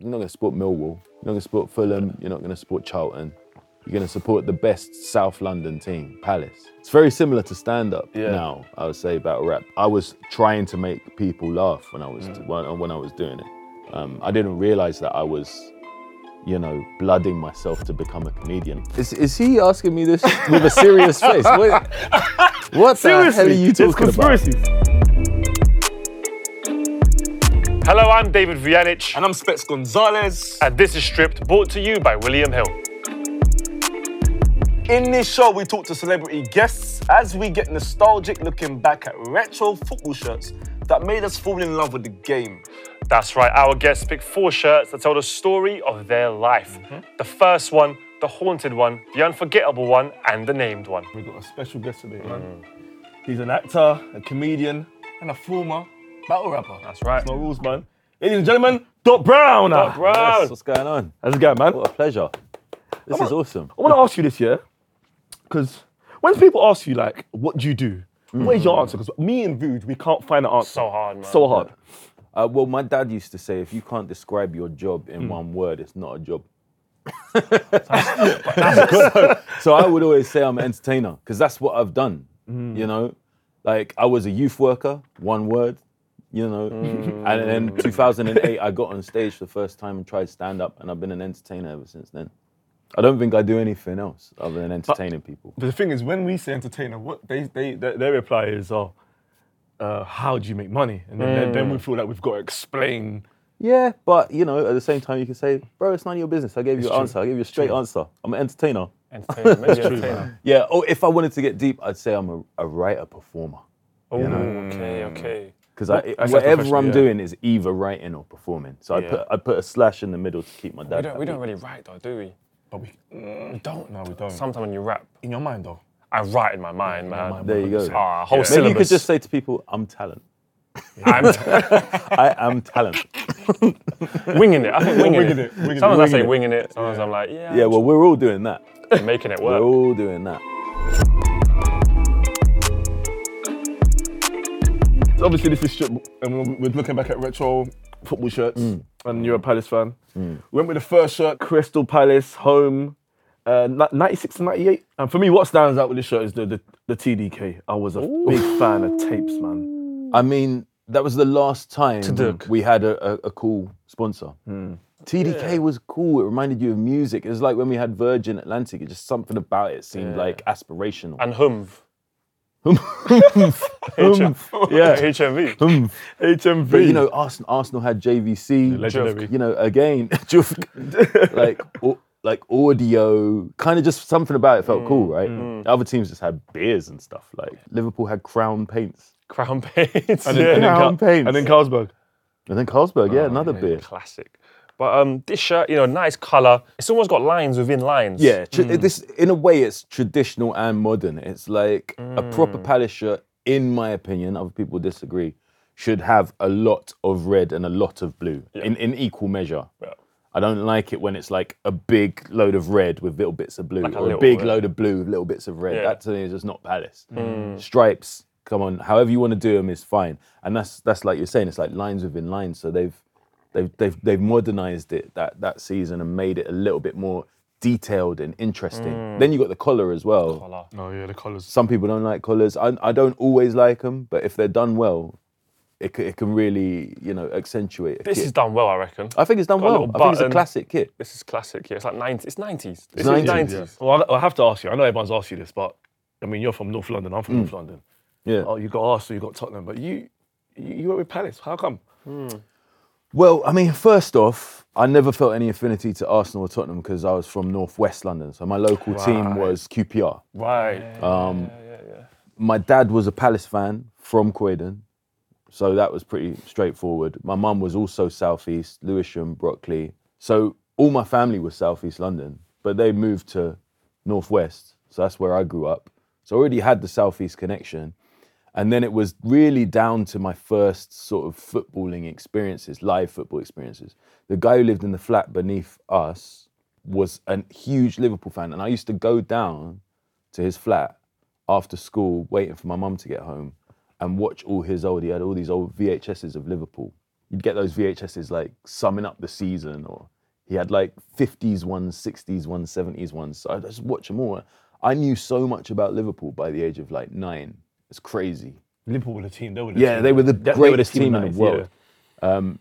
you're not going to support Millwall. You're not going to support Fulham. You're not going to support Charlton. You're going to support the best South London team, Palace. It's very similar to stand up Yeah. now. I would say battle rap. I was trying to make people laugh when I was Mm. when, when I was doing it. Um, I didn't realize that I was, you know, blooding myself to become a comedian. Is, is he asking me this with a serious face? What, what the hell are you talking about? Hello, I'm David Vujanic, And I'm Specs Gonzalez. and this is Stripped, brought to you by William Hill. In this show, we talk to celebrity guests as we get nostalgic looking back at retro football shirts that made us fall in love with the game. That's right, our guests pick four shirts that tell the story of their life. Mm-hmm. The first one, the haunted one, the unforgettable one, and the named one. We've got a special guest today, man. Mm. He's an actor, a comedian, and a former battle rapper. That's right. No rules, man. Ladies and gentlemen, Doc Brown. Doc Brown. Yes, what's going on? How's it going, man? What a pleasure. This is awesome. I want to ask you this, yeah? Because when people ask you, like, what do you do? What is your answer? Because me and Vuj, we can't find an answer. So hard, man. So hard. Uh, well, my dad used to say, if you can't describe your job in Hmm. one word, it's not a job. so, so I would always say I'm an entertainer because that's what I've done. Hmm. You know, like I was a youth worker, one word. You know, Hmm. and then 2008 I got on stage for the first time and tried stand up, and I've been an entertainer ever since then. I don't think I do anything else other than entertaining people. But the thing is, when we say entertainer, what they, they, their, their reply is, oh, uh, how do you make money? And then, then- then we feel like we've got to explain. Yeah, but you know, at the same time, you can say, bro, it's none of your business. I gave you an answer. I gave you a straight answer. I'm an entertainer. Entertainer, maybe entertainer. Yeah. Oh, if I wanted to get deep, I'd say I'm a, a writer performer. Oh, okay, okay. Because I, That's whatever I'm yeah. doing is either writing or performing. So I put I put a slash in the middle to keep my dad. We don't, we don't really write though, do we? But we, We don't. no, we don't. Sometimes when you rap, In your mind, though. I write in my mind, man. mind. There you go. Ah, whole Maybe syllabus. you could just say to people, "I'm talent. I'm I am talent." winging it. I think winging, Winging it. it, winging it, Sometimes I say it. winging it. Sometimes I'm like, yeah, Yeah. Well, we're all doing that. Making it work. We're all doing that. Obviously, this is strip, and we're- we're looking back at retro football shirts, mm. and you're a Palace fan. Mm. We went with the first shirt, Crystal Palace, home, uh, 96 to 98. And for me, what stands out with this shirt is the, the, the TDK. I was a big fan of tapes, man. I mean, that was the last time Taduk. we had a, a, a cool sponsor. Hmm. TDK was cool. It reminded you of music. It was like when we had Virgin Atlantic. It just something about it seemed like aspirational. And HMV. Yeah. HMV. HMV. But you know, Arsenal, Arsenal had JVC. legendary. You know, again, like like audio, kind of just something about it felt mm, cool, right? Mm. Other teams just had beers and stuff. Like Liverpool had Crown Paints, Crown Paints. and then, yeah. and then, Crown Car- Paints. and then Carlsberg. and then Carlsberg, yeah, oh, another beer. Classic. But um, this shirt, you know, nice color. It's almost got lines within lines. Yeah, tr- mm. this in a way it's traditional and modern. It's like a proper mm. Palace shirt, in my opinion. Other people disagree. Should have a lot of red and a lot of blue in, in equal measure. Yeah. I don't like it when it's like a big load of red with little bits of blue, Like a or a big red. load of blue with little bits of red. Yeah. That to me is just not Palace. Mm. Stripes, come on, however you want to do them is fine. And that's that's like you're saying, it's like lines within lines. So they've they've they've they've modernized it that that season and made it a little bit more detailed and interesting. Mm. Then you got the collar as well. Color. Oh, yeah, the colours. Some people don't like collars. I, I don't always like them, but if they're done well, it, it can really you know accentuate. A This kit. is done well, I reckon. I think it's done got well. little I think it's a classic kit. This is classic. Yeah, it's like 90s. It's 90s. This 90s, is 90s. Well, I I have to ask you. I know everyone's asked you this, but I mean, you're from North London. I'm from mm. North London. Yeah. Oh, you got Arsenal, you got Tottenham, but you you, you went with Palace. How come? Hmm. Well, I mean, first off, I never felt any affinity to Arsenal or Tottenham because I was from Northwest London. So my local team was QPR. Right. Um, my dad was a Palace fan from Croydon, so that was pretty straightforward. My mum was also Southeast, Lewisham, Brockley. So all my family was Southeast London, but they moved to Northwest. So that's where I grew up. So I already had the Southeast connection. And then it was really down to my first sort of footballing experiences, live football experiences. The guy who lived in the flat beneath us was a huge Liverpool fan. And I used to go down to his flat after school, waiting for my mum to get home, and watch all his old. He had all these old VHSs of Liverpool, you'd get those VHSs like summing up the season, or he had like 50s ones, 60s ones, 70s ones. So I just watch them all. I knew so much about Liverpool by the age of like nine. It's crazy. Liverpool were the team. They were the Yeah, team. they were the They- they were greatest team in the world. yeah.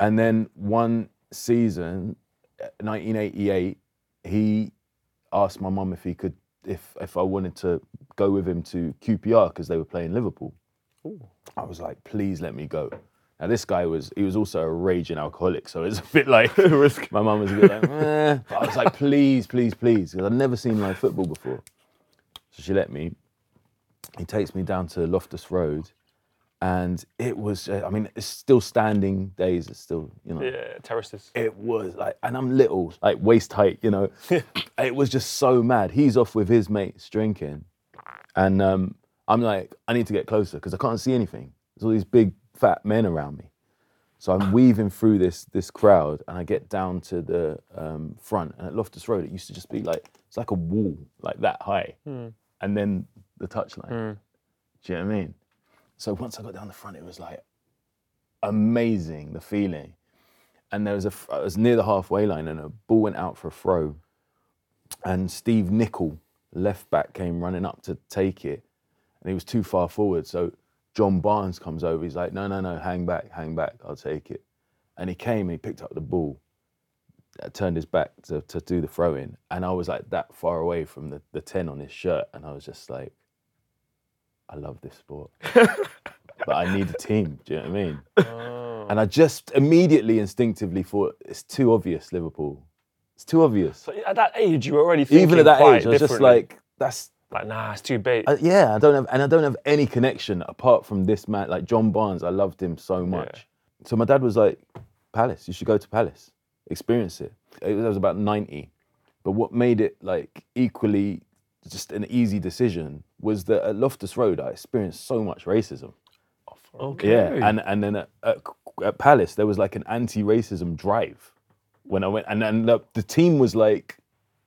And then one season, uh, 1988, he asked my mum if he could, if if I wanted to go with him to QPR because they were playing Liverpool. I was like, please let me go. Now this guy was, he was also a raging alcoholic, so it's a bit like Risk. my mum was a bit like, eh. But I was like, please, please, please, because I'd never seen live football before. So she let me. He takes me down to Loftus Road, and it was, uh, I mean, it's still standing days. It's still, you know, Yeah, terraces. it was like, and I'm little, like waist height, you know. it was just so mad. He's off with his mates drinking, and um, I'm like, I need to get closer because I can't see anything. There's all these big fat men around me. So I'm weaving through this this crowd, and I get down to the um, front. And at Loftus Road, it used to just be like it's like a wall, like that high, and then the touchline. Do you know what I mean? So once I got down the front, it was like amazing the feeling. And there was a, I was near the halfway line, and a ball went out for a throw, and Steve Nicol, left back, came running up to take it, and he was too far forward. So John Barnes comes over. He's like, "No, no, no, hang back, hang back. I'll take it." And he came and he picked up the ball, uh, turned his back to, to do the throw in, and I was like that far away from the, the ten on his shirt, and I was just like, "I love this sport." but I need a team. Do you know what I mean? And I just immediately, instinctively thought it's too obvious, Liverpool. It's too obvious. So at that age, you were already thinking Even at that age, I was just like, that's like, nah, it's too big. uh, yeah. I don't have, and I don't have any connection apart from this man, like John Barnes. I loved him so much. So my dad was like, Palace, you should go to Palace, experience it. It was, I was about ninety, but what made it like equally just an easy decision was that at Loftus Road, I experienced so much racism. Okay. Yeah, and and then at, at, at Palace there was like an anti-racism drive when I went, and then the, the team was like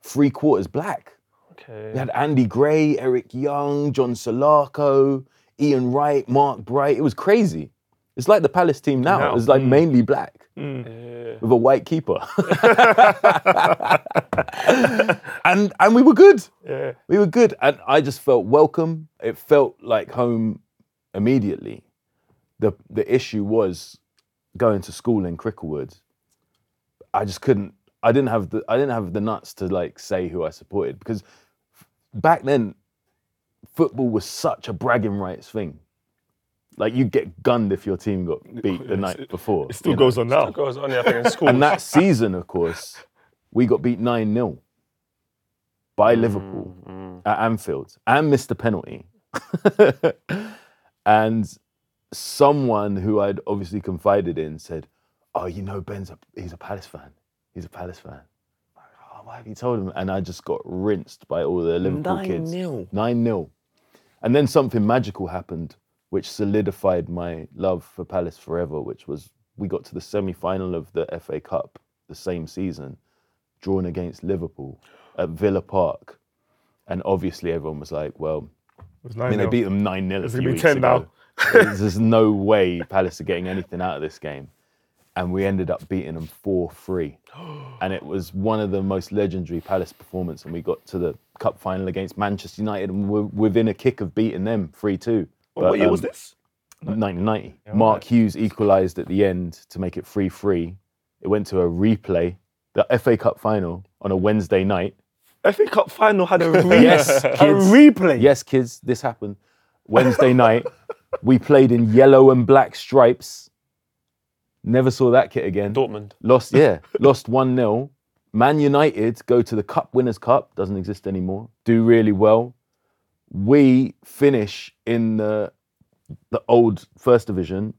three quarters black. okay. We had Andy Gray, Eric Young, John Salako, Ian Wright, Mark Bright. It was crazy. It's like the Palace team now. Now, It was like mm. mainly black mm. Yeah. with a white keeper, and and we were good. Yeah. We were good, and I just felt welcome. It felt like home immediately. the The issue was going to school in Cricklewood. I just couldn't. I didn't have the. I didn't have the nuts to like say who I supported because back then, football was such a bragging rights thing. Like you get gunned if your team got beat the night before. It still you know? goes on now. It still goes on, yeah, I think, in school. And that season, of course, we got beat 9 0 by mm-hmm. Liverpool at Anfield and missed the penalty. and someone who I'd obviously confided in said, Oh, you know, Ben's a, he's a Palace fan. He's a Palace fan. Like, Oh, why have you told him? And I just got rinsed by all the Liverpool kids. 9-0. 9 0. And then something magical happened, which solidified my love for Palace forever, which was we got to the semi final of the FA Cup the same season, drawn against Liverpool at Villa Park. And obviously, everyone was like, well, was I mean, they beat them 9 0. It's gonna be 10 now. There's no way Palace are getting anything out of this game. And we ended up beating them 4 3. And it was one of the most legendary Palace performances. And we got to the cup final against Manchester United and we're within a kick of beating them 3 2. What year was um, this? 1990. Mark Hughes equalised at the end to make it 3 3. It went to a replay, the FA Cup final on a Wednesday night. FA Cup final had a, re- Yes, a kids. replay. Yes, kids, this happened. Wednesday night, we played in yellow and black stripes. Never saw that kit again. Dortmund. Lost, yeah, lost 1 0. Man United go to the Cup Winners' Cup, doesn't exist anymore, do really well. We finish in the, the old First Division,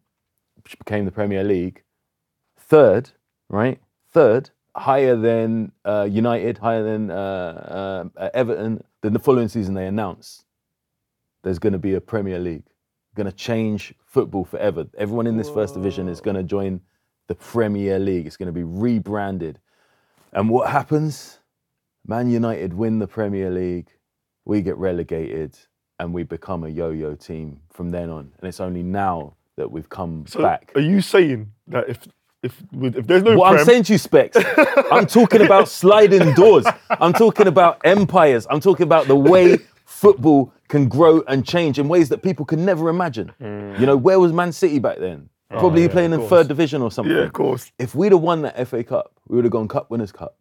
which became the Premier League, third, right? Third, higher than uh, United, higher than uh, uh, Everton. Then the following season, they announce there's going to be a Premier League, going to change football forever. Everyone in this first division is going to join the Premier League. It's going to be rebranded. And what happens? Man United win the Premier League, we get relegated, and we become a yo yo team from then on. And it's only now that we've come So back. Are you saying that if if if there's no What prem, I'm saying to you, Specs, I'm talking about sliding doors. I'm talking about empires. I'm talking about the way football can grow and change in ways that people can never imagine. You know, where was Man City back then? Probably Mm. Oh, yeah, playing in course. third division or something. yeah, of course. If we'd have won that FA Cup, we would have gone Cup Winners' Cup.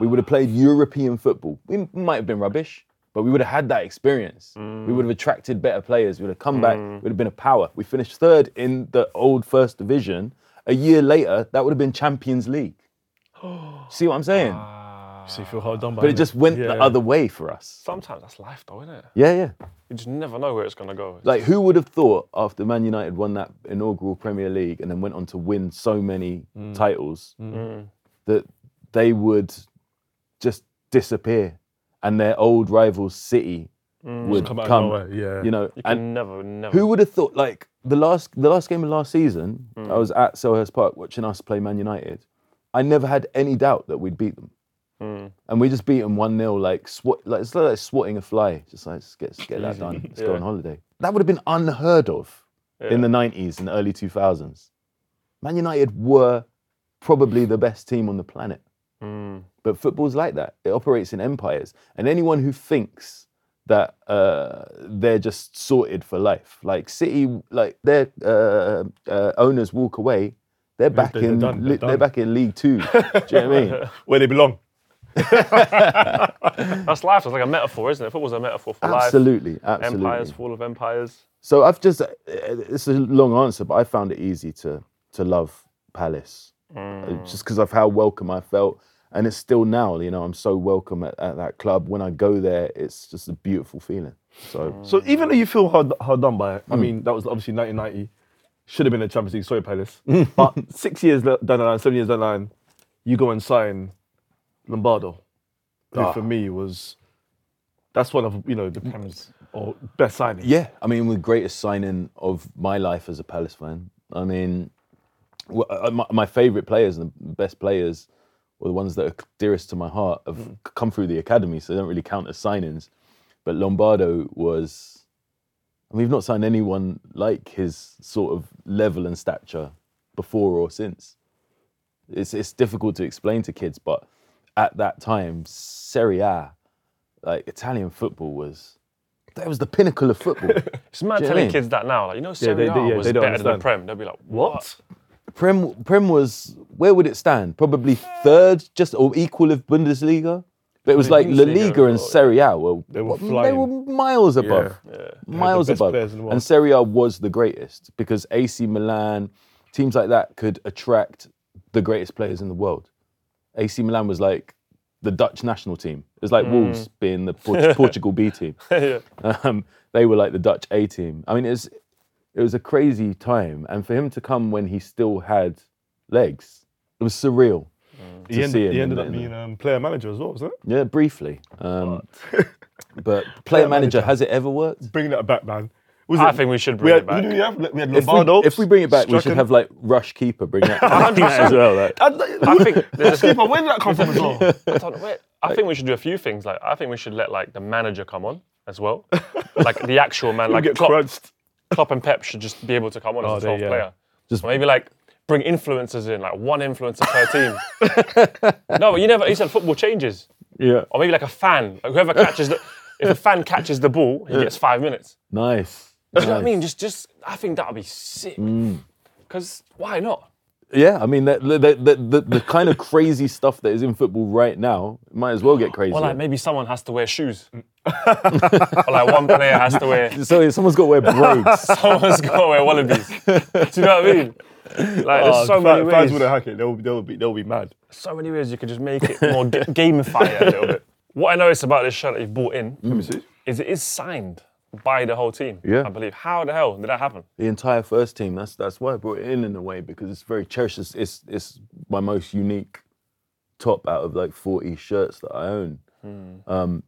We would have played European football. We might have been rubbish, but we would have had that experience. We mm. would have attracted better players. We would have come back. Mm. We would have been a power. We finished third in the old First Division. A year later, that would have been Champions League. See what I'm saying? Ah. So you feel hard done by But it just went Yeah. the other way for us. Sometimes that's life, though, isn't it? Yeah, yeah. You just never know where it's gonna go. Like, who would have thought after Man United won that inaugural Premier League and then went on to win so many mm. titles that they would just disappear and their old rivals City mm. would come come? out yeah. You know, you and can never, never. who would have thought? Like the last, the last game of last season, I mm. was at Selhurst Park watching us play Man United. I never had any doubt that we'd beat them. Mm. And we just beat them 1 0, like, swat, like, it's like swatting a fly. Just like, let's get, let's get that done. Let's go on holiday. That would have been unheard of in the 90s and early 2000s. Man United were probably the best team on the planet. But football's like that. It operates in empires. And anyone who thinks that uh, they're just sorted for life, like City, like their uh, uh, owners walk away, they're back they're in. done, they're li- they're done. back in League Two. Do you know what I mean? where they belong. That's life. It's like a metaphor, isn't it? Football's a metaphor for Absolutely, life. absolutely. Empires, fall of empires. So I've just, uh, it's a long answer, but I found it easy to to love Palace, Uh, just because of how welcome I felt, and it's still now. You know, I'm so welcome at, at that club. When I go there, it's just a beautiful feeling. So So even though you feel hard, hard done by it. I mean, that was obviously 1990. Should have been the Champions League, sorry, Palace. but six years down the line, seven years down the line, you go and sign Lombardo, who Ah. for me was, that's one of, you know, the Prem's or best signings. yeah, I mean, the greatest signing of my life as a Palace fan. I mean, wh- Uh, my, my favourite players and the best players, or the ones that are dearest to my heart, have hmm. c- come through the academy, so they don't really count as signings. But Lombardo was. I mean, we've not signed anyone like his sort of level and stature before or since. It's it's difficult to explain to kids, but at that time, Serie A, like Italian football was that was the pinnacle of football. It's mad Do you know what I telling mean? kids that now. Like, you know, they- Serie A they- yeah, was they don't better than. Prem. They'll be like, what? Prem Prem was where would it stand? Probably third, just or equal of Bundesliga. But it was like La Liga and Serie A were They were they were miles above, Yeah. miles above. players in the world. And Serie A was the greatest because AC Milan, teams like that could attract the greatest players in the world. AC Milan was like the Dutch national team. It was like Mm. Wolves being the Port- Portugal B team. yeah. Um, they were like the Dutch A team. I mean, it was, it was a crazy time, and for him to come when he still had legs, it was surreal. He, to ended, see him he ended up being um, player manager as well, wasn't it? Yeah, briefly. Um, but player manager, manager. has it ever worked? Bringing that back, man. Was I it- think we should we bring had, it back. We have? We had If we, if we bring it back, we should have like Rush keeper bring that as well. Like. I think there's Keeper, where did that come from as well? I don't know. Wait, I think we should do a few things. Like, I think we should let like the manager come on as well. like the actual man, We like get Klopp, crunched. Klopp and Pep should just be able to come on Oh, as a they- 12th yeah. player. Just- Or maybe like bring influencers in, like one influencer per team. no, but you never. You said football changes, Yeah. or maybe like a fan. Like whoever catches the, if a fan catches the ball, he gets five minutes. Nice. Do you know what I mean? Just, just. I think that would be sick. Mm. Because why not? Yeah, I mean, the, the, the, the, the kind of crazy stuff that is in football right now might as well get crazy. Well, like maybe someone has to wear shoes. or like one player has to wear. so someone's got to wear brogues. Someone's got to wear wallabies. Do you know what I mean? Like there's Oh, so fa- many fans ways. wouldn't hack it. They'll, they'll be they'll be mad. So many ways you could just make it more ga- gamify it a little bit. What I noticed about this shirt that you've bought in Let me see. is it is signed by the whole team. Yeah. I believe. How the hell did that happen? the entire first team. That's that's why I brought it in in a way because it's very cherished. It's it's, it's my most unique top out of like 40 shirts that I own. Um,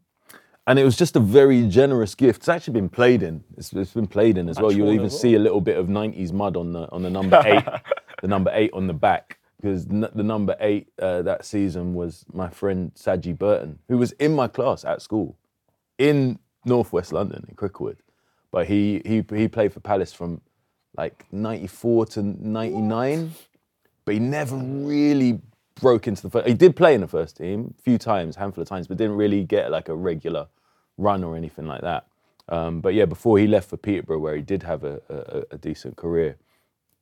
and it was just a very generous gift. It's actually been played in. It's, it's been played in as well. You'll even well. see a little bit of 90s mud on the on the number eight, the number eight on the back. Because n- the number eight uh, that season was my friend Sagi Burton, who was in my class at school in northwest London in Cricklewood. But he he he played for Palace from like 94 to 99, but he never really broke into the first. He did play in the first team a few times, handful of times, but didn't really get like a regular run or anything like that. Um, but yeah, before he left for Peterborough, where he did have a, a, a decent career,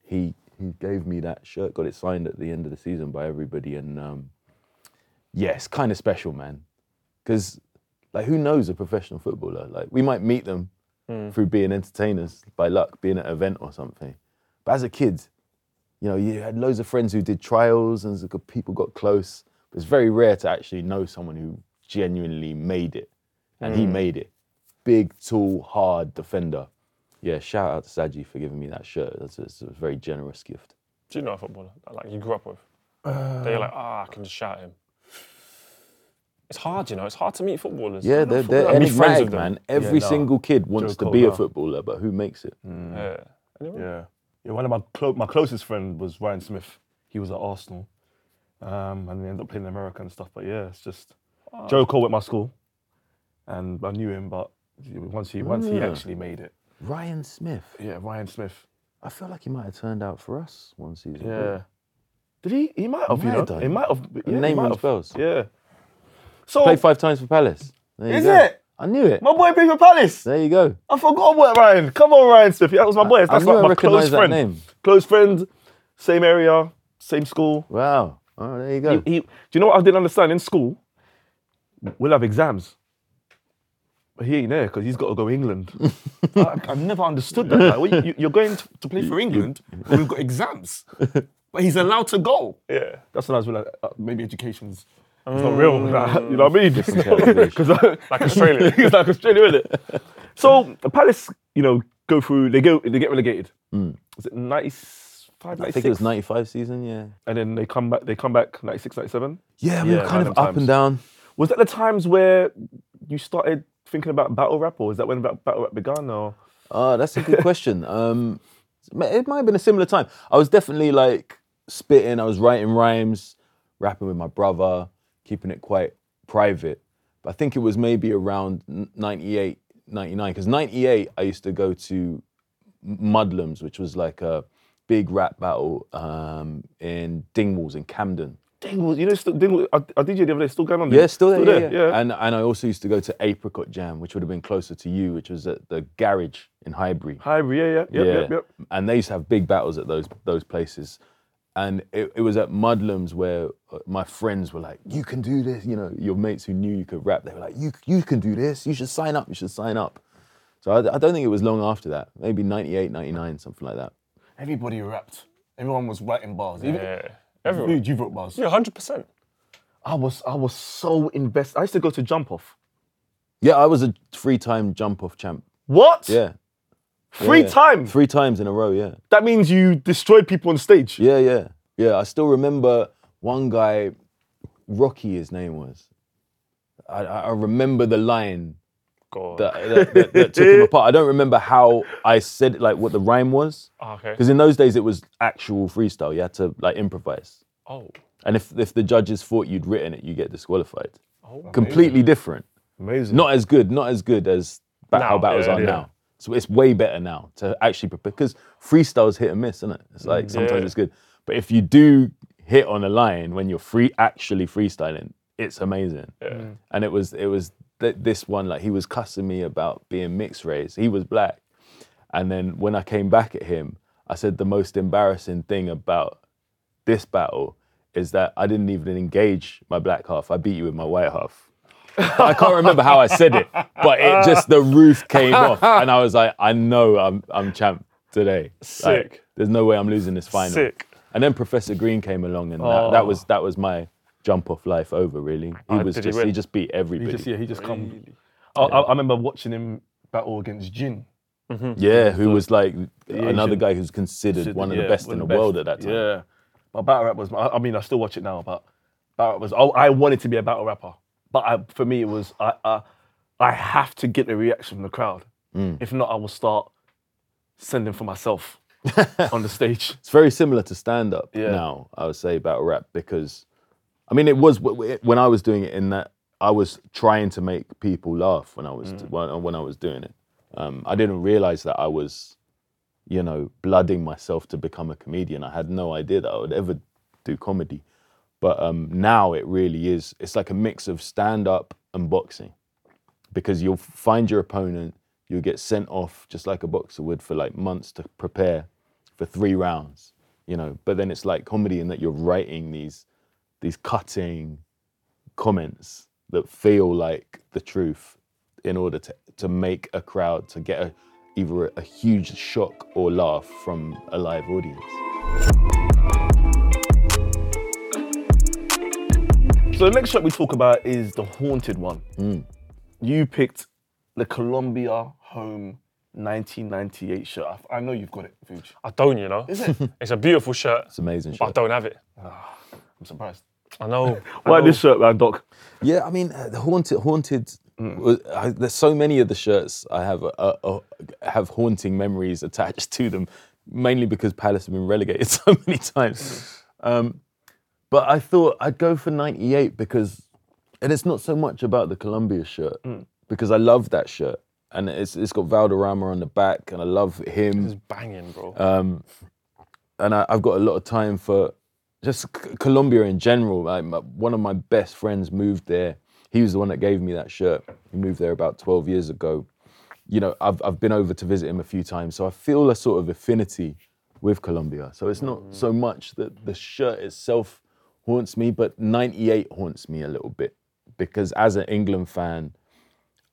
he he gave me that shirt, got it signed at the end of the season by everybody, and um, yeah, it's kind of special, man. Because like, who knows a professional footballer? Like, we might meet them hmm. through being entertainers by luck, being at an event or something. But as a kid, you know, you had loads of friends who did trials, and people got close. But it's very rare to actually know someone who genuinely made it, and he hmm. made it. Big, tall, hard defender. Yeah, shout out to Sagi for giving me that shirt. That's a, it's a very generous gift. Do you know a footballer that like you grew up with? that you're uh, like, ah, I can just shout him. It's hard, you know. It's hard to meet footballers. Yeah, they're, they're I'd be friends enigmatic, them. man. Every no. single kid wants Joe to be a footballer, but who makes it? Mm. Mm. Yeah. Anyone? Yeah. Yeah, one of my clo- my closest friend was Ryan Smith. He was at Arsenal. Um, and he ended up playing in America and stuff. But yeah, it's just Joe Cole went my school. And I knew him, but once he once he mm. actually made it. Ryan Smith. Yeah, Ryan Smith. I feel like he might have turned out for us one season. Yeah. Did he? He might have, He you might know. have done. He might have. Yeah, he name might rings have. bells. Yeah. So, Played five times for Palace. There you Is go. it? I knew it. my boy played for Palace. There you go. I forgot about Ryan. Come on, Ryan Smith. That was my boy. I That's I like my close friend. name. Close friend, same area, same school. Wow. Oh, there you go. He, he- do you know what I didn't understand in school? We'll have exams. But he ain't there because he's got to go England. I, I never understood that. Like, you, you're going to, to play for England, but we've got exams. But he's allowed to go. Yeah. That's what I was like, uh, maybe education's it's not real. Nah, you know what I mean? calculation. Because Like Australia. it's like Australia, isn't it? So the Palace, you know, go through. They go. They get relegated. Was it 95, Hmm. I think it was 95 season, yeah. And then they come back. They come back 96, 97. Yeah, we Yeah, were kind of random up times. and down. Was that the times where you started thinking about battle rap, or was that when ba- battle rap began? Or Oh, that's a good question. Um, it might have been a similar time. I was definitely like spitting. I was writing rhymes, rapping with my brother, keeping it quite private. But I think it was maybe around n- 98, 99. Because 98, I used to go to Mudlums, which was like a big rap battle um, in Dingwalls in Camden. Dingwalls, you know, still, Dingle, I, I DJ the other day, still going on. there? Yeah, still there. there, yeah, yeah. And and I also used to go to Apricot Jam, which would have been closer to you, which was at the garage in Highbury. Hi, yeah, yeah, yep, yep, yep. And they used to have big battles at those those places. And it, it was at Mudlums where uh, my friends were like, "You can do this," you know, your mates who knew you could rap. They were like, "You you can do this. You should sign up. You should sign up." So I, I don't think it was long after that. Maybe 98, 99, something like that. Everybody rapped. Everyone was writing bars. Even, Yeah. Everyone. You, you wrote bars. Yeah, hundred percent. I was, I was so invested. I used to go to jump off. Yeah, I was a three-time jump-off champ. What? Yeah, Three yeah. times. three times in a row. Yeah. That means you destroyed people on stage. Yeah, yeah, yeah. I still remember one guy, Rocky, his name was. I, I remember the line God. that, that, that, that took him apart. I don't remember how I said it, like what the rhyme was, Ah, okay. because in those days it was actual freestyle. You had to like improvise, Oh. and if if the judges thought you'd written it, you get disqualified. Oh. Completely different. Amazing. Not as good. Not as good as ba- how battles yeah, are yeah. now. So it's way better now to actually prepare because freestyle's hit and miss, isn't it? It's like sometimes Mm, Yeah. it's good, but if you do hit on a line when you're free actually freestyling, it's amazing. Yeah. And it was it was th- this one like he was cussing me about being mixed race. He was black, and then when I came back at him, I said the most embarrassing thing about this battle is that I didn't even engage my black half. I beat you with my white half. I can't remember how I said it, but it just the roof came off, and I was like, I know I'm I'm champ today. Like, Sick. there's no way I'm losing this final. Sick. And then Professor Green came along, and that, that Oh. was that was my jump off life over. Really, he Ah, was did he just he, just beat He everybody. just, yeah, he just come. I, I, I remember watching him battle against Jin. yeah, who was like another Asian. guy who's considered one of the best one in of the world at that time. Yeah. But battle rap was, I I mean, I still watch it now, but battle rap was, I, I wanted to be a battle rapper. But I, for me, it was, I, I, I have to get the reaction from the crowd. Mm. If not, I will start sending for myself on the stage. It's very similar to stand up Yeah. now, I would say, battle rap, because I mean, it was when I was doing it in that I was trying to make people laugh when I was Mm. when, when I was doing it. Um, I didn't realize that I was, you know, blooding myself to become a comedian. I had no idea that I would ever do comedy. But um, now it really is. It's like a mix of stand up and boxing because you'll find your opponent, you'll get sent off just like a boxer would for like months to prepare for three rounds, you know. But then it's like comedy in that you're writing these these cutting comments that feel like the truth in order to, to make a crowd to get a, either a, a huge shock or laugh from a live audience. So the next shot we talk about is the haunted one. Mm. You picked the Colombia Home 1998 shirt. I- I know you've got it, Vuj. I don't, you know. Is it? It's a beautiful shirt, It's amazing. but I don't have it. I'm surprised. I know. I Why know. this shirt, man, Doc? Yeah, I mean, uh, the haunted, haunted. was- I, there's so many of the shirts I have uh, uh, have haunting memories attached to them, mainly because Palace have been relegated so many times. Um, but I thought I'd go for '98 because, and it's not so much about the Colombia shirt because I love that shirt and it's it's got Valderrama on the back and I love him It's banging, bro. um, and I, I've got a lot of time for just C- Colombia in general. Like my, one of my best friends moved there. He was the one that gave me that shirt. He moved there about 12 years ago. You know, I've, I've been over to visit him a few times, so I feel a sort of affinity with Colombia. So it's not so much that the shirt itself haunts me, but 98 haunts me a little bit because as an England fan,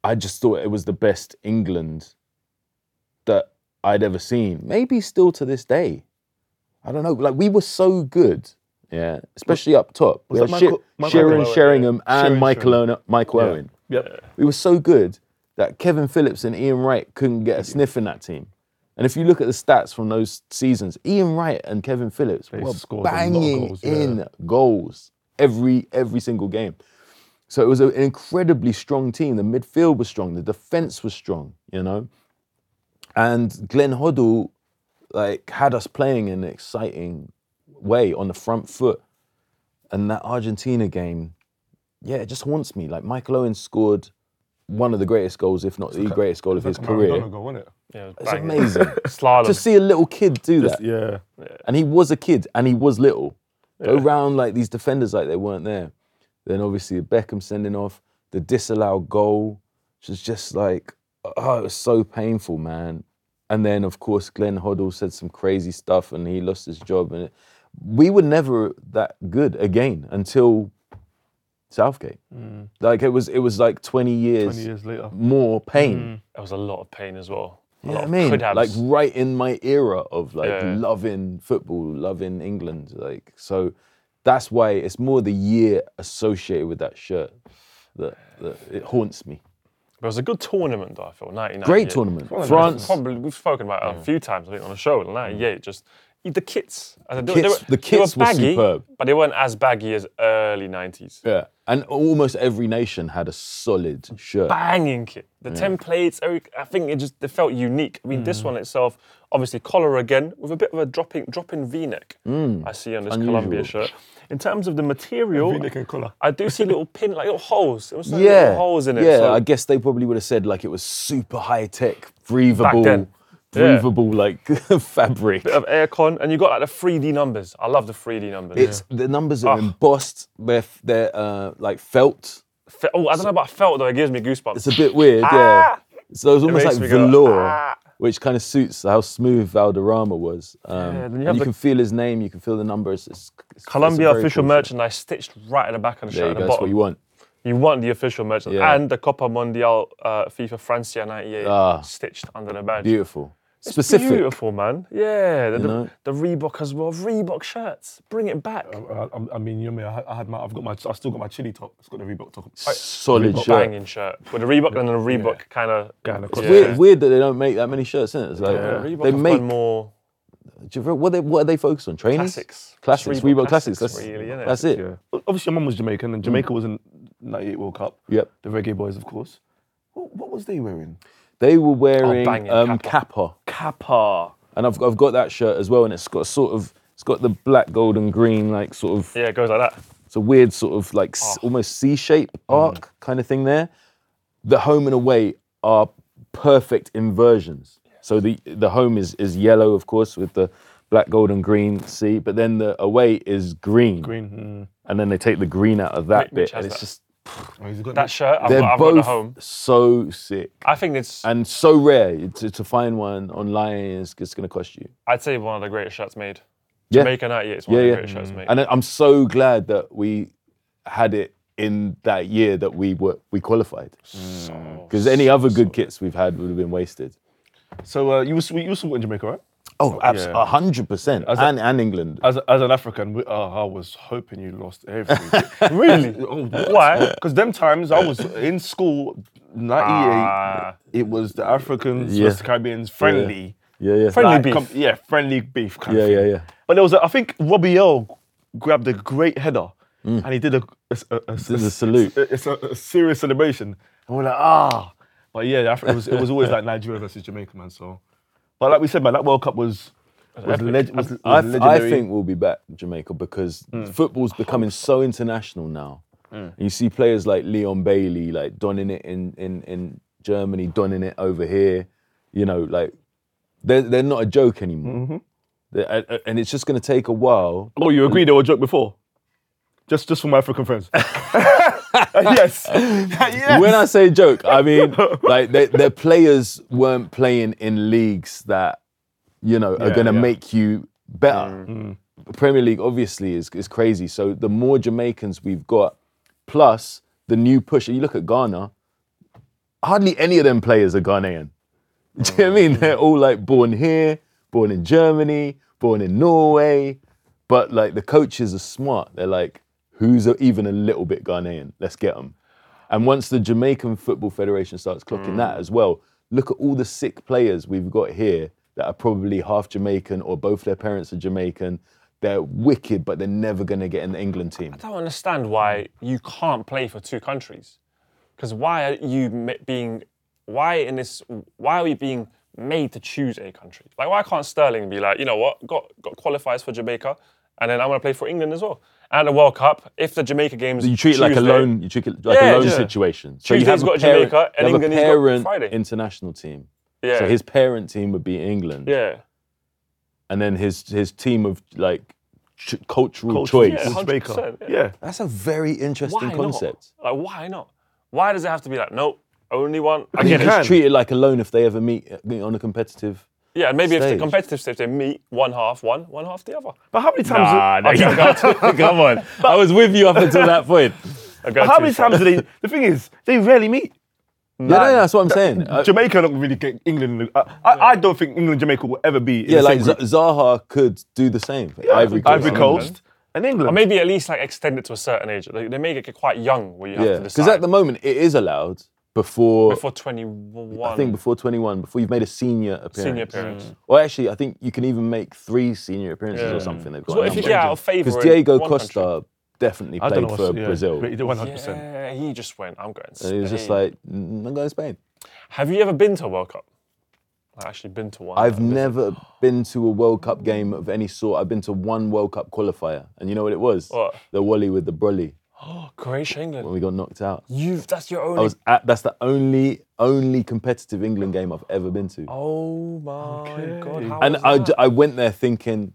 I just thought it was the best England that I'd ever seen. Maybe still to this day. I don't know. Like we were so good, yeah, especially up top. We was had that Sheer- Michael- Michael Shearer, Owen, Sheringham, yeah. and Michael, Sheringham. Owen, Michael Yeah. Owen. Yep. We were so good that Kevin Phillips and Ian Wright couldn't get a sniff in that team. And if you look at the stats from those seasons, Ian Wright and Kevin Phillips They were scored a lot of banging goals, yeah. in goals every every single game. So it was an incredibly strong team. The midfield was strong. The defense was strong. You know, and Glenn Hoddle like had us playing in an exciting way on the front foot. And that Argentina game, yeah, it just haunts me. Like Michael Owen scored one of the greatest goals, if not the greatest goal of his career. Go, wasn't it? Yeah, it It's banging. amazing Slalom. to see a little kid do that. Yeah. And he was a kid and he was little. Go round like these defenders like they weren't there. Then obviously Beckham sending off, the disallowed goal, which was just like, oh, it was so painful, man. And then of course Glenn Hoddle said some crazy stuff and he lost his job. And it, we were never that good again until Southgate. Mm. Like it was, it was like 20 years, 20 years later. more pain. Mm. There was a lot of pain as well. A You lot know oh, what I mean? could haves. Like right in my era of like Yeah. loving football, loving England. Like so that's why it's more the year associated with that shirt that, that it haunts me. But it was a good tournament, though, I feel. 99. Great tournament. France, Probably, we've spoken about it a few times, I think, on the show. 98, mm. just the kits. I think they- Kits- they the they kits were baggy, superb. but they weren't as baggy as early 90s. yeah. And almost every nation had a solid shirt. Banging kit. The templates, every, I think it just they felt unique. I mean, Mm. this one itself, obviously collar again with a bit of a dropping dropping V-neck. I see on this Colombia Mm. Shirt. In terms of the material, V-neck and collar. I do see little pin, like little holes. It was like Yeah, little holes in it. yeah. so- I guess they probably would have said like it was super high tech, breathable, then, yeah. breathable like fabric. bit of aircon, and you got like the 3D numbers. I love the 3D numbers. It's the numbers are Ah. embossed. They're they're uh, like felt. Fe- oh, I don't know about felt though. It gives me goosebumps. It's a bit weird, Ah! yeah. So it's almost makes like me go, velour, "Ah." which kind of suits how smooth Valderrama was. Um, Yeah, you and you the- can feel his name, you can feel the numbers. It's, it's, it's Colombia very official cool merchandise stitched right at the back of the There shirt you at go. the That's what you want. You want the official merchandise Yeah. and the Copa Mundial uh, FIFA Francia 98 Ah. stitched under the badge. Beautiful, It's specific. Beautiful, man. Yeah. The, the, know? the Reebok as well. Reebok shirts. Bring it back. I, I- I mean, you know, me, I had, I had my, I've got my, I still got my chili top. It's got the Reebok top. Solid Reebok shirt. banging shirt. With the Reebok and the Reebok kind of. Yeah, and of course- It's weird, weird that they don't make that many shirts, isn't it? It's like Yeah, Reebok they have make. more do you feel- what, they, what are they focused on? Training? classics. Classics. Just Reebok, classics. That's, really, innit? that's it. Yeah. Obviously, your mum was Jamaican, and Jamaica was in '98 World Cup. Yep. The Reggae Boys, of course. What, what was they wearing? They were wearing banging, um, Kappa. kappa. Kappa. and I've, I've got that shirt as well, and it's got sort of it's got the black, gold, and green like sort of Yeah, it goes like that. it's a weird sort of like s- almost C-shape arc kind of thing there. The home and away are perfect inversions. So the the home is is yellow, of course, with the black, gold, and green C. But then the away is green, Green. mm. and then they take the green out of that Mitch bit, and it's that. just Oh, he's got That shirt, I've they're got, I've got the both home. so sick I think it's, and so rare to, to find one online. Is it's going to cost you. I'd say one of the greatest shirts made. Yeah. Jamaica 98 is one Yeah, of the yeah. greatest shirts made. And I'm so glad that we had it in that year that we were we qualified. Because any other good kits we've had would have been wasted. So uh, you was you was in Jamaica, right? Oh, absolutely, yeah. hundred percent, and and England. As, a, as an African, we, uh, I was hoping you lost everything. really? oh, Why? Because them times I was in school, 98, Ah. it was the Africans Yeah. versus Caribbeans friendly. Yeah, yeah, Friendly Like, beef. com- yeah, friendly beef kind Yeah, of thing. yeah, yeah. But there was, a, I think Robbie Earle grabbed a great header and he did a, a, a, a, Did a salute. it's a, a serious celebration. And we're like, ah. But yeah, it was, it was always like Nigeria versus Jamaica, man. So, but like we said, man, that World Cup was was, leg- was, was I, legendary. I think we'll be back Jamaica because hmm. football's becoming so international now. Hmm. And you see players like Leon Bailey, like donning it in, in, in Germany, donning it over here. You know, like they're they're not a joke anymore. Mm-hmm. And- and it's just going to take a while. Oh, you agree they were a joke before? Just, just for my African friends. yes. yes. When I say joke, I mean like they, their players weren't playing in leagues that you know are Yeah, going to yeah. make you better. Mm. Mm. Premier League obviously is is crazy. So the more Jamaicans we've got, plus the new push. You look at Ghana. Hardly any of them players are Ghanaian. Do you know what I mean? Mm. They're all like born here, born in Germany, born in Norway. But like the coaches are smart. They're like, who's even a little bit Ghanaian? Let's get them. And once the Jamaican Football Federation starts clocking that mm. as well, look at all the sick players we've got here that are probably half Jamaican or both their parents are Jamaican. They're wicked, but they're never going to get in the England team. I don't understand why you can't play for two countries. Because why are you being, why in this, why are we being made to choose a country? Like, why can't Sterling be like, you know what, got got qualifies for Jamaica, and then I'm gonna play for England as well. And at the World Cup, if the Jamaica games, You treat it like a loan. You treat it like Yeah, a loan yeah. situation. So Tuesday's got a parent, Jamaica and you have England a has got parent Friday. international team. Yeah, So his parent team would be England, yeah, and then his his team of like ch- cultural Culture, choice. Yeah, Jamaica. 100%, yeah. Yeah. That's a very interesting why concept. not? Like, why not? Why does it have to be like, nope, only one? I get can. it. Just treat it like a loan if they ever meet on a competitive. Yeah, and maybe if the Stage. competitive stage they meet one half one, one half the other. But how many times? Nah, no, you got to. Come on. I was with you up until that point. I go but how too many far. times do they? The thing is, they rarely meet. Yeah, no, no, that's what I'm saying. Uh, Jamaica don't really get England. in I, I, I don't think England and Jamaica will ever be. In yeah, the like same Z- group. Zaha could do the same. Ivory Coast. Ivory Coast and England. Or maybe at least like extend it to a certain age. They, they make it quite young where you have Yeah, to because at the moment it is allowed before. before 21. I think before 21, before you've made a senior appearance. senior appearance. Or actually, I think you can even make three senior appearances Yeah. or something. They've got. what if you get out of favour? Because Diego Costa country? definitely played know for yeah, Brazil. but he did 100%. Yeah, he just went. I'm going. And Spain. he was just like, "Mm, I'm going to Spain. Have you ever been to a World Cup? I've actually been to one. I've never been to a World Cup game of any sort. I've been to one World Cup qualifier, and you know what it was? What? The Wally with the Brolly Oh, Croatia, England. when we got knocked out. You've that's your only. I was at. That's the only only competitive England game I've ever been to. oh my god! How and was I, that? j- I went there thinking,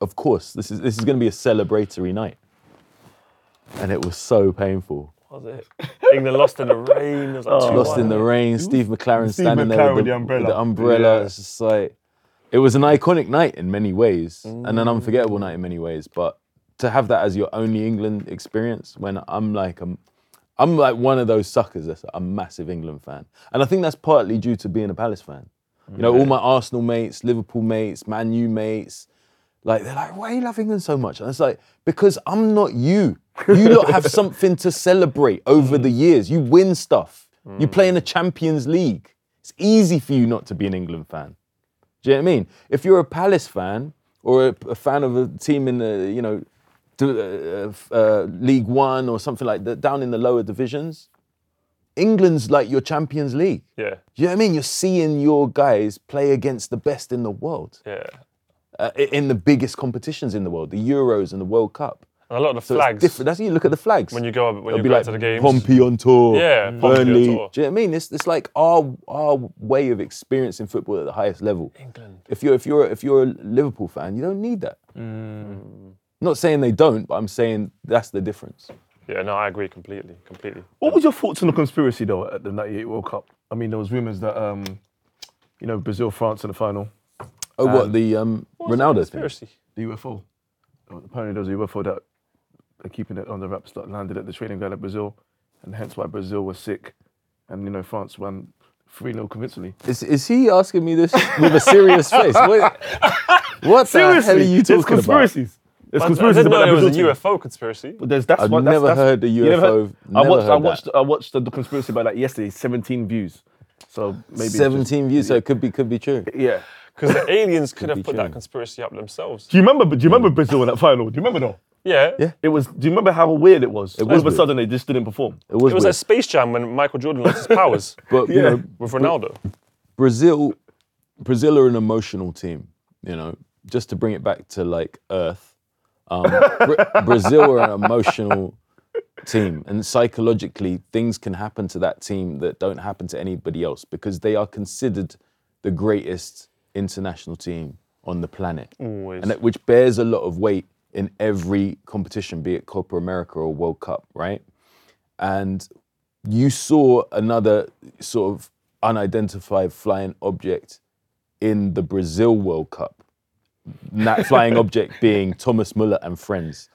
of course, this is this is going to be a celebratory night, and it was so painful. was it? England lost in the rain. It was like two Lost in the rain. Steve McClaren Steve standing there McClaren with with the, the umbrella. with the umbrella. Yeah. It's just like it was an iconic night in many ways, and Mm. an unforgettable night in many ways. But to have that as your only England experience, when I'm like I'm, I'm like one of those suckers that's a massive England fan, and I think that's partly due to being a Palace fan. You know, all my Arsenal mates, Liverpool mates, Man U mates, like they're like, why are you love England so much? And it's like, because I'm not you. You lot have something to celebrate over the years. You win stuff. You play in mm. the Champions League. It's easy for you not to be an England fan. Do you know what I mean? If you're a Palace fan or a, a fan of a team in the, you know, to, uh, uh, League One or something like that, down in the lower divisions, England's like your Champions League. Yeah, you know what I mean? You're seeing your guys play against the best in the world yeah. uh, in the biggest competitions in the world, the Euros and the World Cup. And a lot of the So flags different. That's you look at the flags. when you go up, when It'll you be go like to the games. Pompey on tour. Yeah, Burnley. tour. Do you know what I mean? It's, it's like our our way of experiencing football at the highest level. England. If you're if you're if you're a Liverpool fan, you don't need that. Mm. Not saying they don't, but I'm saying that's the difference. Yeah, no, I agree completely, completely. What was your thoughts on the conspiracy though at the '98 World Cup? I mean, there was rumours that um, you know Brazil France in the final, Oh, what the um, What was the Ronaldo thing? conspiracy? the UFO. Apparently, there was a UFO that they're keeping it on the wraps that landed at the training ground at Brazil, and hence why Brazil was sick, and you know France won three 0 convincingly. Is, is he asking me this with a serious face? What, what the hell are you there's talking about? conspiracies. There's I didn't know about there was a UFO conspiracy. But there's that's I've what, that's, never that's, heard the you never UFO, heard- I never watched. I watched. that. I watched the, the conspiracy about that yesterday. 17 views. So maybe it's just- 17 views, so it could be could be true. yeah. Because the aliens could be have put true. that conspiracy up themselves. Do you remember? Do you remember Brazil in that final? Do you remember though? Yeah. Yeah. It was. Do you remember how weird it was? It was All of a sudden, they just didn't perform. It was, It was weird. like Space Jam when Michael Jordan lost his powers but you Yeah. know, with Ronaldo. Brazil, Brazil are an emotional team. You know, just to bring it back to like Earth, um, Bra- Brazil are an emotional team, and psychologically, things can happen to that team that don't happen to anybody else because they are considered the greatest international team on the planet, Always. and that, which bears a lot of weight in every competition, be it Copa America or World Cup, right? And you saw another sort of unidentified flying object in the Brazil World Cup. That flying object being Thomas Muller and friends,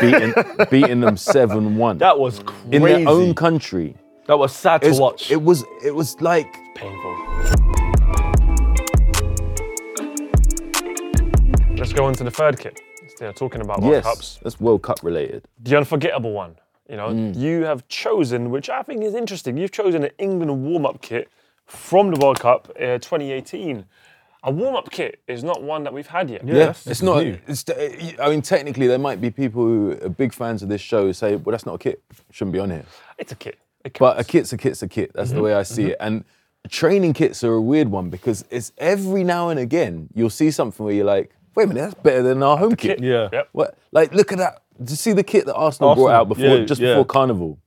beating, beating them seven one That was crazy. in their own country. that was sad It to was, watch. it was it was like Painful. Let's go on to the third kit. They're talking about World yes, Cups. that's World Cup related. The unforgettable one. You know, Mm. you have chosen, which I think is interesting. You've chosen an England warm-up kit from the World Cup uh, 2018. A warm-up kit is not one that we've had yet. Yeah, Yeah, that's- it's not. new. It's, I mean, technically, there might be people who are big fans of this show who say, "Well, that's not a kit. Shouldn't be on here." It's a kit. It But a counts. kit's a kit's a kit. That's Mm-hmm. the way I see it. And training kits are a weird one because it's every now and again you'll see something where you're like, wait a minute, that's better than our home kit. Yeah. Yep. What? Like, look at that. Did you see the kit that Arsenal, brought Arsenal, out before, yeah, just yeah. before Carnival?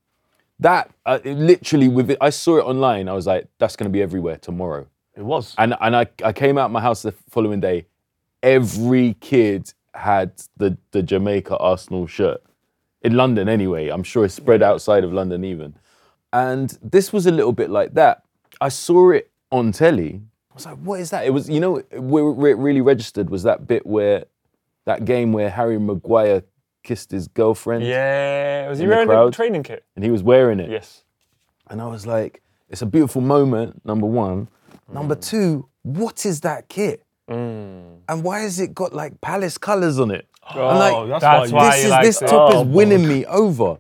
That uh, it literally with it, I saw it online. I was like, that's going to be everywhere tomorrow. It was. And and I, I came out my house the following day. Every kid had the the Jamaica Arsenal shirt in London anyway. I'm sure it's spread outside of London even. And this was a little bit like that. I saw it on telly. I was like, what is that? It was, you know, where where it really registered was that bit where that game where Harry Maguire kissed his girlfriend Yeah. Was he In the wearing a training kit? and he was wearing it. Yes. And I was like, it's a beautiful moment, number one. Number two, what is that kit? And why has it got like palace colours on it? I'm like, Oh, that's, that's why. why this you is like this it. top Oh, is winning me over.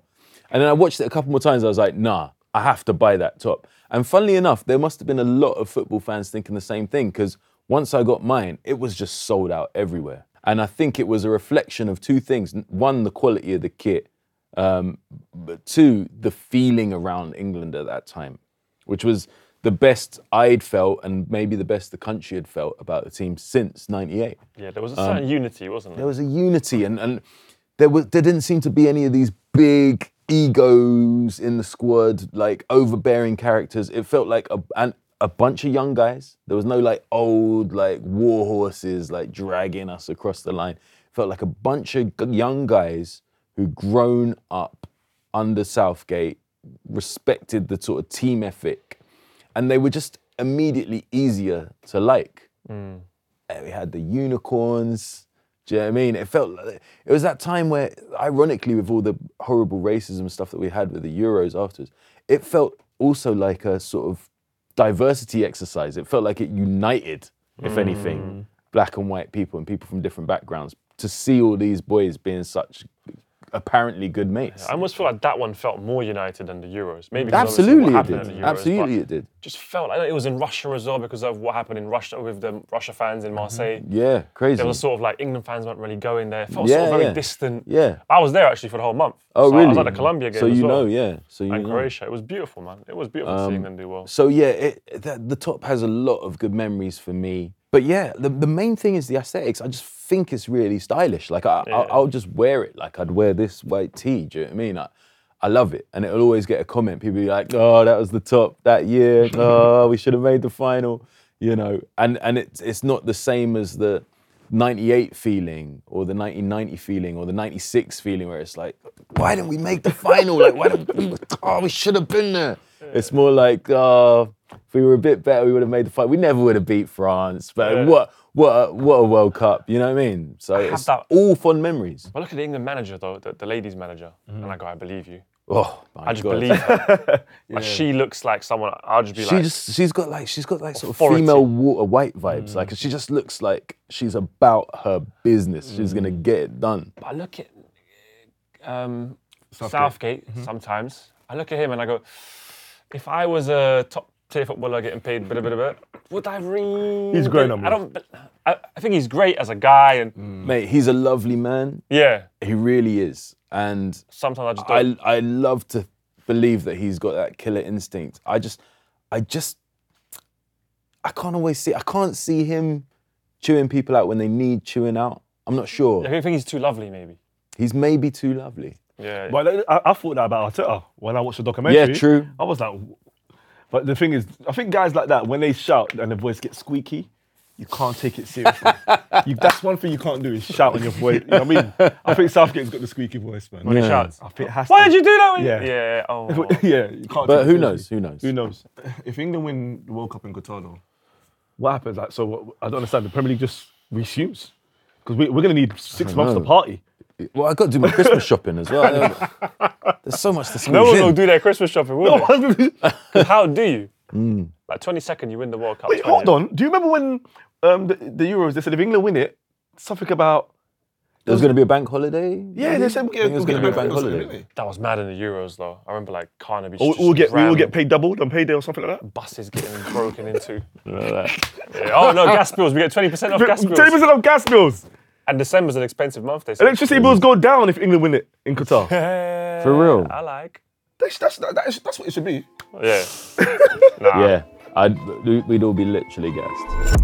And then I watched it a couple more times. I was like, nah, I have to buy that top. And funnily enough, there must have been a lot of football fans thinking the same thing because once I got mine, it was just sold out everywhere. And I think it was a reflection of two things: one, the quality of the kit, um, but two, the feeling around England at that time, which was the best I'd felt and maybe the best the country had felt about the team since '98 Yeah, there was a um, certain unity, wasn't there? there? was a unity and, and there was there didn't seem to be any of these big egos in the squad like overbearing characters. It felt like a an, a bunch of young guys. There was no like old like war horses like dragging us across the line. It felt like a bunch of young guys who'd grown up under Southgate respected the sort of team ethic and they were just immediately easier to like uh, we had the unicorns. Do you know what I mean? It felt like, it was that time where, ironically, with all the horrible racism stuff that we had with the Euros afterwards, it felt also like a sort of diversity exercise. It felt like it united, if anything, black and white people and people from different backgrounds to see all these boys being such apparently good mates. I almost feel like that one felt more united than the Euros. Maybe because Absolutely, it happened did. Euros, Absolutely, it did. Just felt like it was in Russia as well because of what happened in Russia with the Russia fans in mm-hmm. Marseille. Yeah, crazy. There was sort of like England fans weren't really going there. It felt Yeah, sort of very yeah. distant. Yeah. I was there actually for the whole month. Oh, So really? I was at the Colombia game So you well. know, yeah. So you And know. Croatia. It was beautiful, man. It was beautiful seeing um, them do well. So yeah, it, the, the top has a lot of good memories for me. but yeah, the, the main thing is the aesthetics. I just think it's really stylish. Like I, Yeah. I'll, I'll just wear it. Like I'd wear this white tee. Do you know what I mean? I, I love it, and it'll always get a comment. People be like, "Oh, that was the top that year. Oh, we should have made the final." You know, and and it's it's not the same as the '98 feeling or the 1990 feeling or the '96 feeling where it's like, "Why didn't we make the final? Like, why didn't we? Oh, we should have been there." It's more like, "Oh, if we were a bit better, we would have made the fight. We never would have beat France, but Yeah. what what a, what a World Cup, you know what I mean? So have it's that- all fond memories. But look at the England manager though, the, the ladies manager, mm-hmm. and I go, I believe you. Oh, my I just God. believe her. Like she looks like someone. I'll just be She like, just she's got like she's got like sort of female Walter White vibes. Like she just looks like she's about her business. She's gonna get it done. But I look at um, Southgate. Southgate, Mm-hmm. sometimes. I look at him and I go, if I was a top tier footballer getting paid bit a bit a bit, would I really? He's great, number. I don't. I, I think he's great as a guy, and Mate, he's a lovely man. yeah. He really is. And Sometimes I just don't. I I love to believe that he's got that killer instinct. I just I just I can't always see I can't see him chewing people out when they need chewing out. I'm not sure. I think he's too lovely, maybe. He's maybe too lovely. Yeah. But I, I thought that about Arteta when I watched the documentary. Yeah, true. I was like, but the thing is, I think guys like that when they shout and the voice gets squeaky, you can't take it seriously. you, that's one thing you can't do is shout on your voice. You know what I mean? I think Southgate's got the squeaky voice, man. when he shouts. I think it has Why to. did you do that? When Yeah. Yeah. Oh. yeah, you can't. But take it who knows? Who knows? Who knows? If England win the World Cup in Qatar, though, what happens? Like, so what, I don't understand. The Premier League just resumes because we, we're going to need six don't months to party. Well, I got to do my Christmas shopping as well. There's so much to squeeze no one will in. do their Christmas shopping, will No, they? 'Cause How do you? Mm. Like 22nd, you win the World Cup. Wait, 20th. hold on. Do you remember when um, the, the Euros? They said if England win it, something about There's going to be a bank holiday. yeah. maybe? They said I think there's going to be a bank holiday. That was mad in the Euros, though. I remember like Carnaby. Or just we'll get we will get paid doubled on payday or something like that. buses getting broken into. Yeah. Oh no, gas bills. We get 20% off gas bills. Ten percent of gas bills. And December's an expensive month. They say. Electricity bills go down if England win it in Qatar. For real? I like. That's, that's, that's, that's what it should be. Yeah. Nah. Yeah, I'd, we'd all be literally gassed.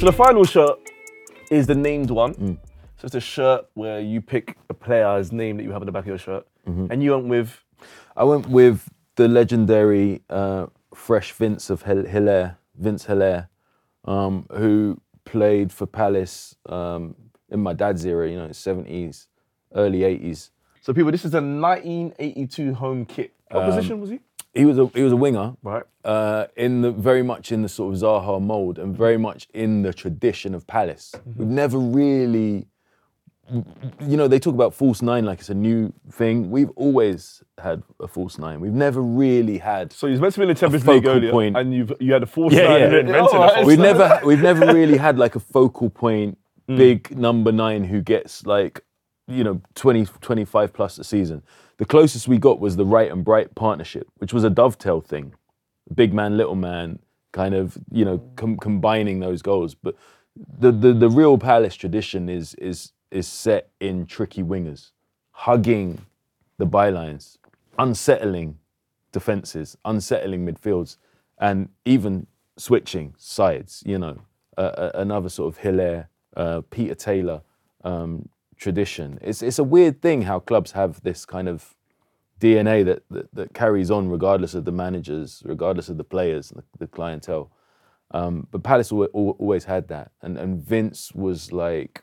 So the final shirt is the named one. Mm. So it's a shirt where you pick a player's name that you have on the back of your shirt, Mm-hmm. and you went with I went with the legendary uh, Fresh Vince of Hil- Hilaire, Vince Hilaire, um, who played for Palace um, in my dad's era, you know, 70s, early 80s. So people, this is a 1982 home kit. What Um, position was he? He was a he was a winger, Right. uh, in the very much in the sort of Zaha mold and very much in the tradition of Palace. We've never really, you know, they talk about false nine like it's a new thing. We've always had a false nine. We've never really had. So he's meant to be in the Champions focal League earlier, point. and you've you had a fourth Yeah, nine. yeah. Oh, Invented false We've never we've never really had like a focal point, big number nine who gets like, you know, 20, 25 plus a season. The closest we got was the Wright and Bright partnership, which was a dovetail thing, big man, little man, kind of you know com- combining those goals. But the, the the real Palace tradition is is is set in tricky wingers, hugging the bylines, unsettling defenses, unsettling midfields, and even switching sides. You know, uh, another sort of Hilaire, uh, Peter Taylor um, tradition. It's it's a weird thing how clubs have this kind of DNA that that, that carries on regardless of the managers, regardless of the players, the, the clientele. Um, but Palace al- al- always had that, and and Vince was like,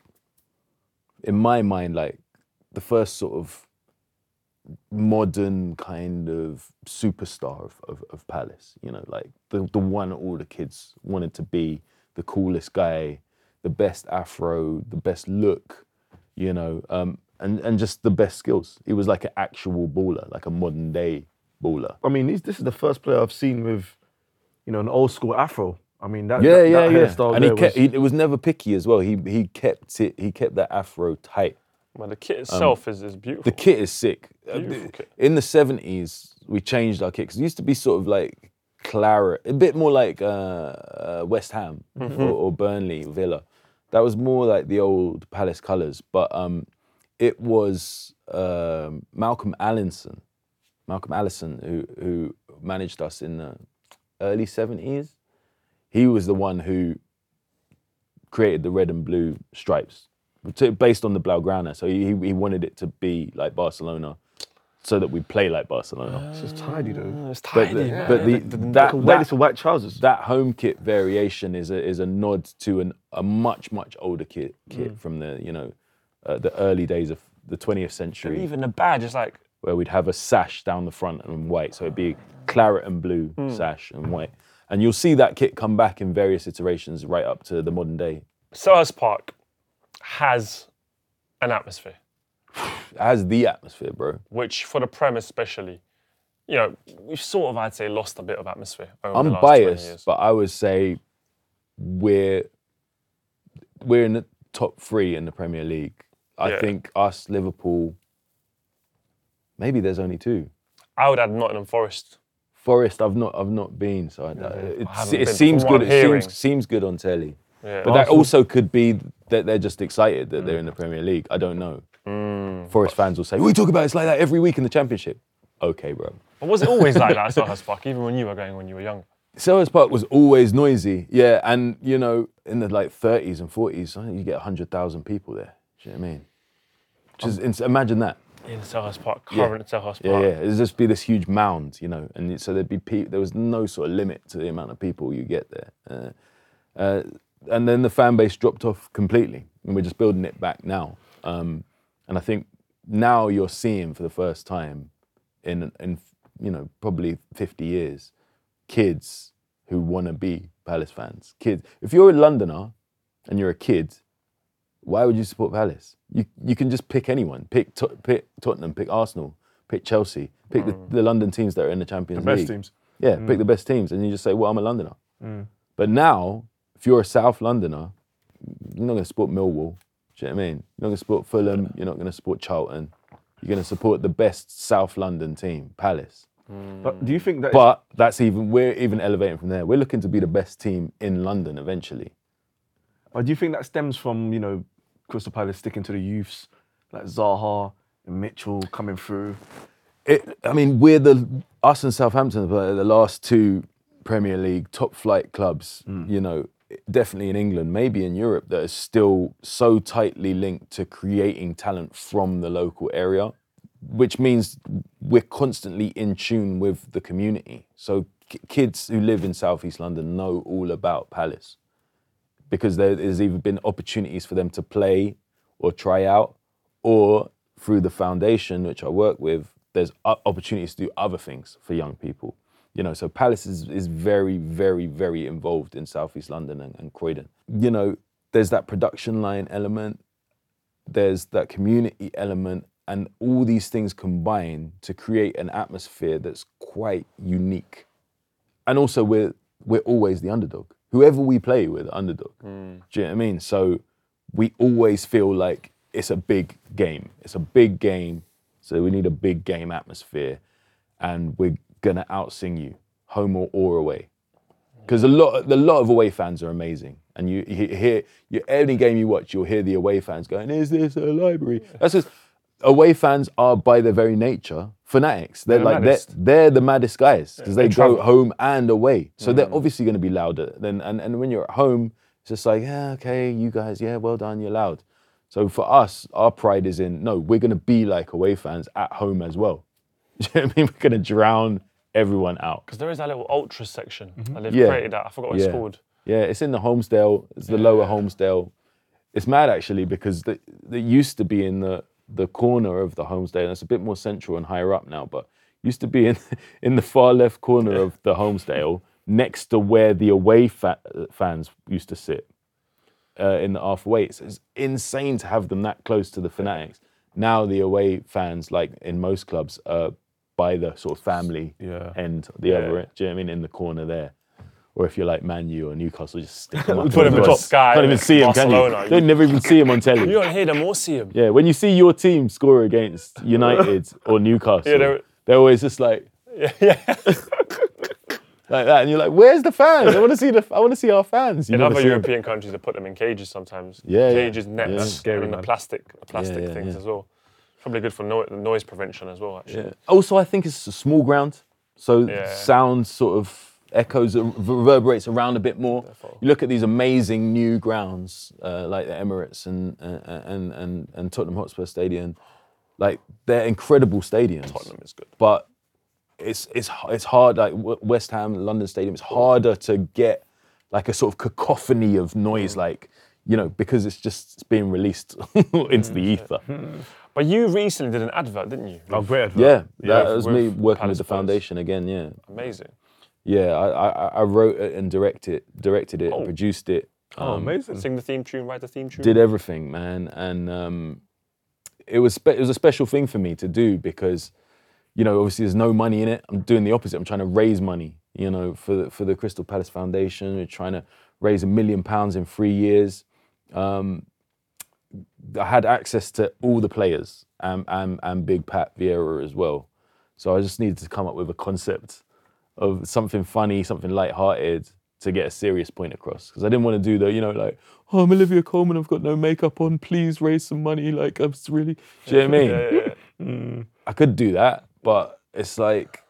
in my mind, like the first sort of modern kind of superstar of, of, of Palace. You know, like the, the one all the kids wanted to be, the coolest guy, the best afro, the best look, you know, um, and, and just the best skills. He was like an actual baller, like a modern day baller. I mean, this, this is the first player I've seen with, you know, an old school afro. I mean, that Yeah, that, yeah, that yeah. hairstyle And he kept, was, he, it was never picky as well. He he kept it. He kept that afro tight. Well, the kit itself is, is beautiful. The kit is sick. Uh, Beautiful kit. In the seventies, we changed our kit 'cause it used to be sort of like claret, a bit more like uh, uh, West Ham Mm-hmm. or, or Burnley, Villa. That was more like the old Palace colours, but um, it was um, Malcolm Allinson, Malcolm Allison, who who managed us in the early 70s. He was the one who created the red and blue stripes to- based on the Blaugrana. So he, he wanted it to be like Barcelona so that we play like Barcelona. It's just tidy though. Ah, it's But tidy. the, man. but the, that, Can wear that, this white trousers. that home kit variation is a is a nod to an, a much much older kit kit mm. from the you know uh, the early days of the 20th century even the badge is like where we'd have a sash down the front and white so it'd be claret and blue mm. sash and white and you'll see that kit come back in various iterations right up to the modern day Selhurst Park has an atmosphere, it has the atmosphere bro which for the Prem especially, you know, we've sort of I'd say lost a bit of atmosphere. Over I'm last biased years. but I would say we're we're in the top three in the Premier League I Yeah. think us Liverpool maybe there's only two I would add Nottingham Forest. Forest, I've not, I've not been, so I, it, haven't it seems good. I'm It hearing. seems seems good on telly, Yeah. but that also could be that they're just excited that they're mm. in the Premier League. I don't know. Mm. Forest fans will say, "We talk about it's like that every week in the Championship." Okay, bro. But was it always like that at Selhurst Park, even when you were going when you were young? Selhurst Park was always noisy, yeah, and you know, in the like 30s and 40s, I think you get 100,000 people there. Do you know what I mean? Just ins- imagine that. In Selhurst Park, current Selhurst Yeah, Park. yeah. It'd just be this huge mound, you know, and so there'd be pe- there was no sort of limit to the amount of people you get there. Uh, uh, and then the fan base dropped off completely, and we're just building it back now. Um, and I think now you're seeing for the first time in in you know probably 50 years, kids who want to be Palace fans. Kids, if you're a Londoner and you're a kid, why would you support Palace? You you can just pick anyone. Pick pick Tottenham, pick Arsenal, pick Chelsea, pick the, the London teams that are in the Champions Mm. the best League. teams. Yeah, pick the best teams, and you just say, "Well, I'm a Londoner." But now, if you're a South Londoner, you're not going to support Millwall. Do you know what I mean? You're not going to support Fulham. You're not going to support Charlton. You're going to support the best South London team, Palace. But do you think that? But that's even we're even elevating from there. We're looking to be the best team in London eventually. But do you think that stems from you know Crystal Palace sticking to the youths like Zaha and Mitchell coming through? It, I mean, we're the us and Southampton are the last two Premier League top flight clubs. Hmm. You know, definitely in England, maybe in Europe, that are still so tightly linked to creating talent from the local area, which means we're constantly in tune with the community. So kids who live in Southeast London know all about Palace because there- there's either been opportunities for them to play or try out, or through the foundation which I work with, there's opportunities to do other things for young people. You know, so Palace is, is very, very, very involved in Southeast London and, and Croydon. You know, there's that production line element, there's that community element, and all these things combine to create an atmosphere that's quite unique. And also, we're we're always the underdog. Whoever we play, we're the underdog. Hmm. Do you know what I mean? So we always feel like it's a big game. It's a big game. So we need a big game atmosphere, and we're gonna outsing you, home or, or away. Because a lot, a lot of away fans are amazing, and you, you hear you, any game you watch, you'll hear the away fans going, "Is this a library?" That's just away fans are by their very nature fanatics. They're, They're like they're, they're the maddest guys because they, they go travel. home and away, so they're mm. obviously going to be louder. Then and, and when you're at home, it's just like, yeah, okay, you guys, yeah, well done, you're loud. So for us, our pride is in no, we're going to be like away fans at home as well. Do you know what I mean? We're going to drown everyone out. Because there is that little ultra section that they've Yeah. created that. I forgot what it's Yeah. called. Yeah, it's in the Holmesdale. It's the lower Holmesdale. It's mad actually because the, it used to be in the the corner of the Holmesdale. And it's a bit more central and higher up now, but used to be in in the far left corner of the Holmesdale, next to where the away fa- fans used to sit uh, in the Arthur Waits. It's insane to have them that close to the fanatics. Now the away fans, like in most clubs, are by the sort of family Yeah. end, the other. Do you know what I mean? In the corner there. Or if you're like Man U or Newcastle, just stick them up. Put him on the top guy, Can't even see him, can you? Barcelona. They never even see him on telly. You don't hear them or see them. Yeah, when you see your team score against United or Newcastle, Yeah, they're- they're, always just like, yeah. like that, and you're like, "Where's the fans? I want to see the, I want to see our fans." You In other see them. European countries, they put them in cages sometimes. Yeah, yeah. cages, nets, Yeah. Scary, and the plastic, the plastic yeah, things yeah. as well. Probably good for no- noise prevention as well. Actually, Yeah. Also, I think it's a small ground, so Yeah. sound sort of echoes, uh, reverberates around a bit more. You look at these amazing new grounds uh, like the Emirates and, uh, and and and Tottenham Hotspur Stadium, like they're incredible stadiums. Tottenham is good. but it's it's it's hard. Like West Ham, London Stadium, it's harder to get like a sort of cacophony of noise, like you know, because it's just it's being released into the ether. But you recently did an advert, didn't you? Oh, great advert. Yeah, that with- was me working Palace with the Palace. foundation again. Yeah, Amazing. yeah. I I, I wrote it and directed directed it, Oh. produced it. Oh, um, amazing. Sing the theme tune, write the theme tune. did everything, man, and um, it was spe- it was a special thing for me to do because, you know, obviously there's no money in it. I'm doing the opposite. I'm trying to raise money, you know, for the, for the Crystal Palace Foundation. We're trying to raise a million pounds in three years. Um, I had access to all the players and, and and Big Pat Vieira as well, so I just needed to come up with a concept of something funny, something light-hearted to get a serious point across. Because I didn't want to do the, you know, like, oh, I'm Olivia Colman, I've got no makeup on, please raise some money. Like, I'm just really, do you know what I mean? Yeah, yeah, yeah. Mm. I could do that, but it's like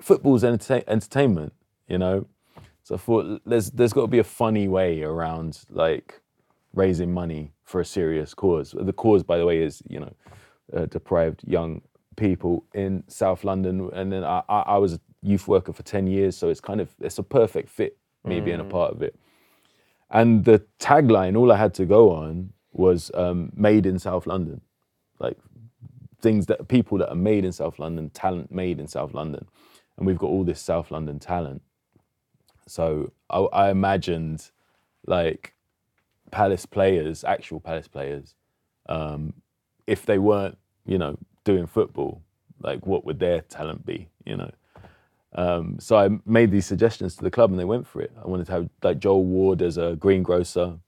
football's entertain- entertainment, you know. So I thought there's there's got to be a funny way around like raising money for a serious cause. The cause, by the way, is you know uh, deprived young people in South London, and then I, I, I was a youth worker for ten years, so it's kind of it's a perfect fit me being a part of it. And the tagline, all I had to go on was um, "Made in South London," like things that people that are made in South London, talent made in South London, and we've got all this South London talent. So I, I imagined like Palace players, actual Palace players, um, if they weren't, you know, doing football, like what would their talent be, you know? Um, so I made these suggestions to the club, and they went for it. I wanted to have like Joel Ward as a greengrocer,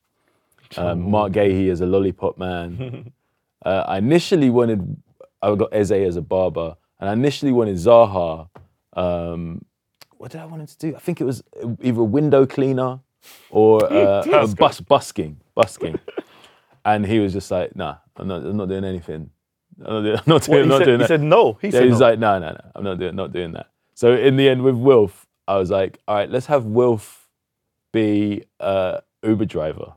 um, Marc Guéhi as a lollipop man. uh, I initially wanted, I got Eze as a barber, and I initially wanted Zaha. Um, what did I want him to do? I think it was either a window cleaner or uh, bus busking, busking. And he was just like, "Nah, I'm not, I'm not doing anything. I'm not doing, I'm not doing, he not said, doing he that." said no. He Yeah, said he's no. like, no, no, no, I'm not doing, not doing that. So in the end, with Wilf, I was like, all right, let's have Wilf be a Uber driver,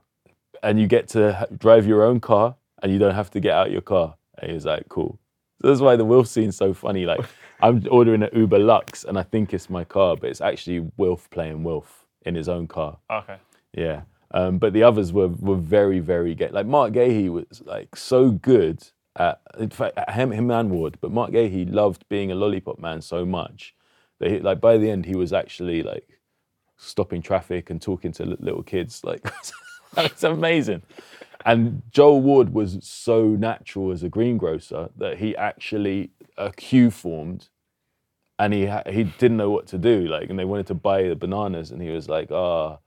and you get to drive your own car, and you don't have to get out your car. And he was like, cool. So that's why the Wilf scene's so funny. Like, I'm ordering an Uber Lux, and I think it's my car, but it's actually Wilf playing Wilf in his own car. Okay. Yeah. Um, but the others were were very, very gay. Like Marc Guéhi was like so good at in fact at him, him and Ward, but Marc Guéhi loved being a lollipop man so much that he, like by the end he was actually like stopping traffic and talking to little kids. Like it's amazing. And Joel Ward was so natural as a greengrocer that he actually a queue formed and he ha- he didn't know what to do. Like, and they wanted to buy the bananas, and he was like, ah.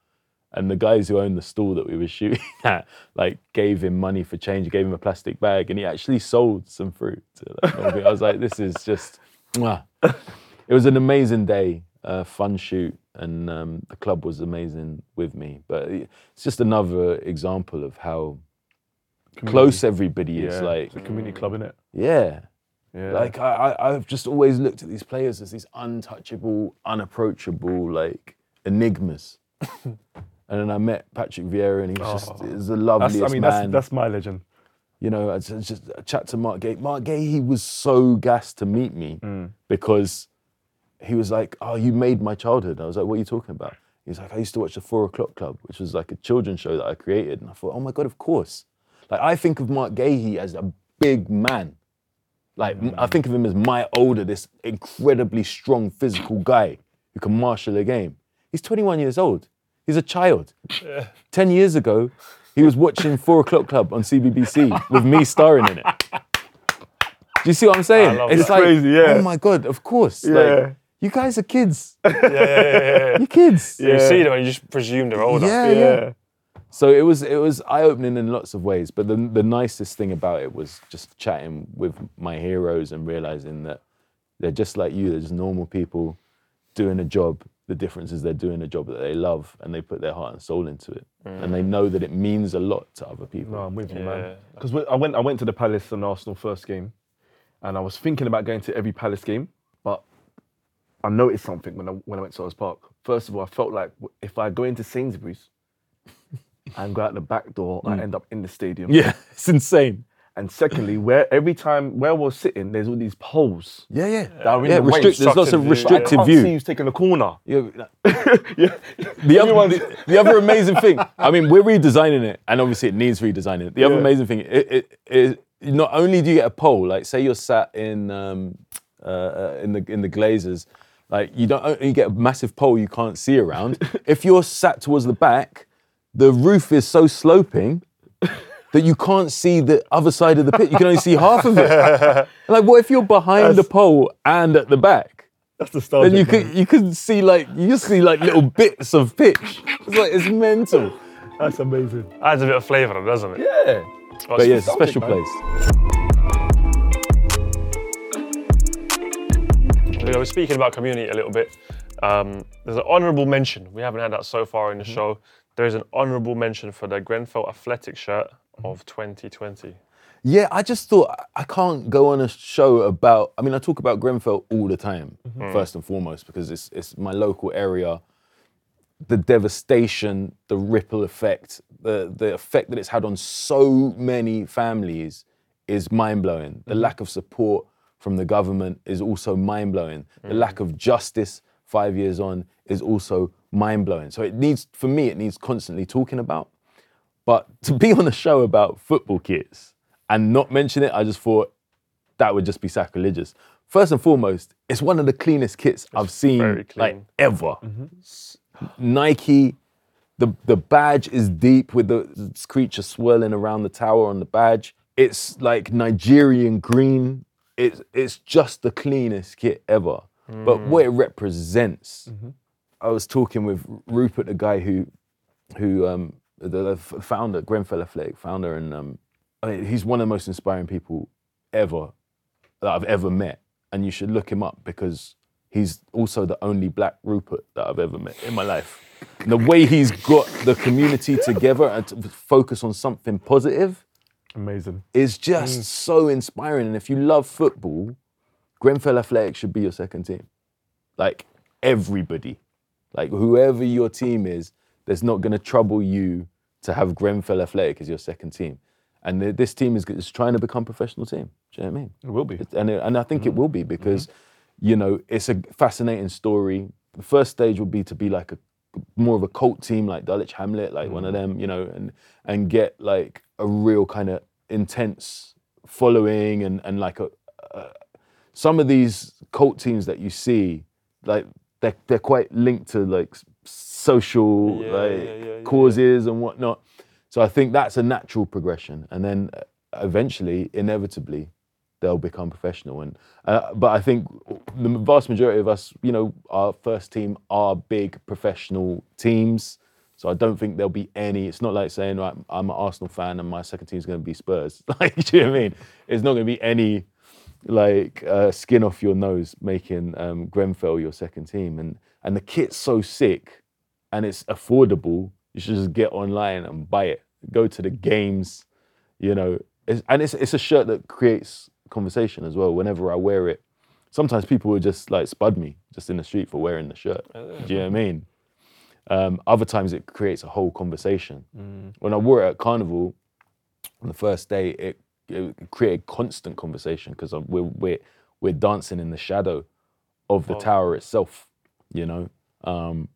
And the guys who owned the stall that we were shooting at, like, gave him money for change, gave him a plastic bag, and he actually sold some fruit. I was like, this is just, mwah. it was an amazing day, uh, fun shoot, and um, the club was amazing with me. But it's just another example of how close everybody is. yeah, Like, it's a community club, isn't it? yeah. Yeah. Like I, I, I've just always looked at these players as these untouchable, unapproachable, like enigmas. and then I met Patrick Vieira, and he was just was the that's, loveliest I mean, man. that's that's my legend. you know, I just, just I chat to Marc Guéhi. Marc Guéhi, he was so gassed to meet me Mm. because he was like, "Oh, you made my childhood." I was like, "What are you talking about?" He's like, "I used to watch the Four O'clock Club, which was like a children's show that I created," and I thought, "Oh my god, of course!" Like I think of Marc Guéhi as a big man. Like I think of him as my older, this incredibly strong physical guy who can marshal a game. He's 21 years old. He's a child. 10 years ago, he was watching Four O'Clock Club on CBBC with me starring in it. Do you see what I'm saying? love it's that. like, Crazy, yeah. oh my God, of course. Yeah. Like, you guys are kids. Yeah, yeah, yeah, yeah. You're kids. You see them and you just presume they're older. Yeah, Yeah. Yeah. So it was it was eye opening in lots of ways. But the the nicest thing about it was just chatting with my heroes and realizing that they're just like you. They're just normal people doing a job. The difference is they're doing a job that they love and they put their heart and soul into it, and they mm. know that it means a lot to other people. No, I'm with you, man. Because I went, I went to the Palace and Arsenal first game, and I was thinking about going to every Palace game, but I noticed something when I when I went to Selhurst Park. First of all, I felt like if I go into Sainsbury's and go out the back door, and end up in the stadium. Yeah, it's insane. And secondly, where every time where we're sitting, there's all these poles. Yeah, yeah. that are in yeah, the way. restrict, there's lots of Obstructed view. I restricted can't see view. who's taking the corner. Yeah, yeah. The other, the, the other amazing thing, I mean, we're redesigning it, and obviously it needs redesigning. The other Yeah. amazing thing, it, it, it, not only do you get a pole, like say you're sat in um, uh, uh, in the in the Glazers, like you don't only get a massive pole you can't see around. if you're sat towards the back, the roof is so sloping that you can't see the other side of the pit. You can only see half of it. like, what if you're behind the pole and at the back? That's the style. then you could you could see like you just see like little bits of pitch. It's like it's mental. That's amazing. Adds a bit of flavour, doesn't it? Yeah. But yeah, it's a special man. place. You know, we're speaking about community a little bit. Um, there's an honourable mention. We haven't had that so far in the show. There is an honourable mention for the Grenfell Athletic shirt of 2020. Yeah, I just thought I can't go on a show about. I mean, I talk about Grenfell all the time, mm-hmm. first and foremost, because it's it's my local area. The devastation, the ripple effect, the the effect that it's had on so many families is mind blowing. The mm-hmm. lack of support from the government is also mind blowing. The mm-hmm. lack of justice five years on is also mind blowing. So it needs, for me, it needs constantly talking about. But to be on a show about football kits and not mention it, I just thought that would just be sacrilegious. First and foremost, it's one of the cleanest kits I've seen like ever. S- Nike, the the badge is deep with the creature swirling around the tower on the badge. It's like Nigerian green. It's it's just the cleanest kit ever. But what it represents, I was talking with Rupert, the guy who who um, the, the founder, Grenfell Athletic founder, and um, I mean, he's one of the most inspiring people ever that I've ever met. And you should look him up because he's also the only black Rupert that I've ever met in my life. And the way he's got the community together and to focus on something positive Amazing. is just so inspiring. And if you love football, Grenfell Athletic should be your second team. Like everybody, like whoever your team is, there's not going to trouble you to have Grenfell Athletic as your second team. And th- this team is, is trying to become a professional team. Do you know what I mean? It will be. It- and, it- and I think it mm-hmm. will be because, you know, it's a fascinating story. The first stage will be to be like a more of a cult team like Dulwich Hamlet, like one of mm-hmm. them, you know, and and get like a real kind of intense following and and like a, a some of these cult teams that you see, like they're they're quite linked to like social Yeah, like yeah, yeah, causes and whatnot. So I think that's a natural progression, and then uh, eventually, inevitably, they'll become professional. And uh, but I think the vast majority of us, you know, our first team are big professional teams. So I don't think there'll be any. It's not like saying right, I'm an Arsenal fan and my second team is going to be Spurs. Like, do you know what I mean? It's not going to be any like uh, skin off your nose making um, Grenfell your second team. And and the kit's so sick, and it's affordable. You should just get online and buy it. Go to the games, you know. It's, and it's it's a shirt that creates conversation as well. Whenever I wear it, sometimes people will just like spud me just in the street for wearing the shirt. Do you know what I mean? Um, other times it creates a whole conversation. When I wore it at Carnival on the first day, it, it created constant conversation because we're, we're we're dancing in the shadow of the tower itself. You know. Um,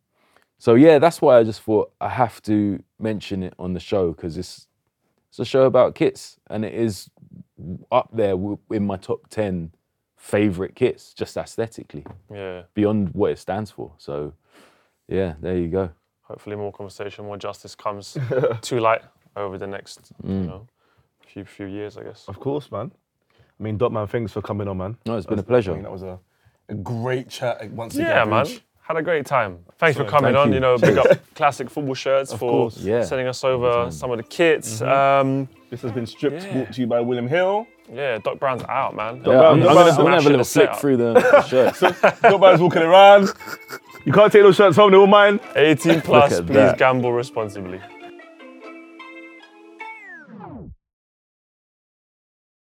so yeah, that's why I just thought I have to mention it on the show because it's it's a show about kits and it is up there in my top ten favorite kits, just aesthetically, Yeah. beyond what it stands for. So yeah, there you go. Hopefully, more conversation, more justice comes to light over the next, you know, few few years, I guess. Of course, man. I mean, Dot Man, thanks for coming on, man. No, it's been a pleasure. think that was a, a great chat once again. Yeah, man. Bridge. Had a great time. Thanks for coming thank on. you. You know, big up classic football shirts for course. Yeah. sending us over some of the kits. Um, This has been stripped, Yeah. brought to you by William Hill. yeah, Doc Brown's out, man. Yeah, I'm, I'm gonna, I'm gonna have a little Smash it, flick through the, the shirts. Dot Man's walking around. You can't take those shirts home, they're all mine. 18 plus, please that. gamble responsibly.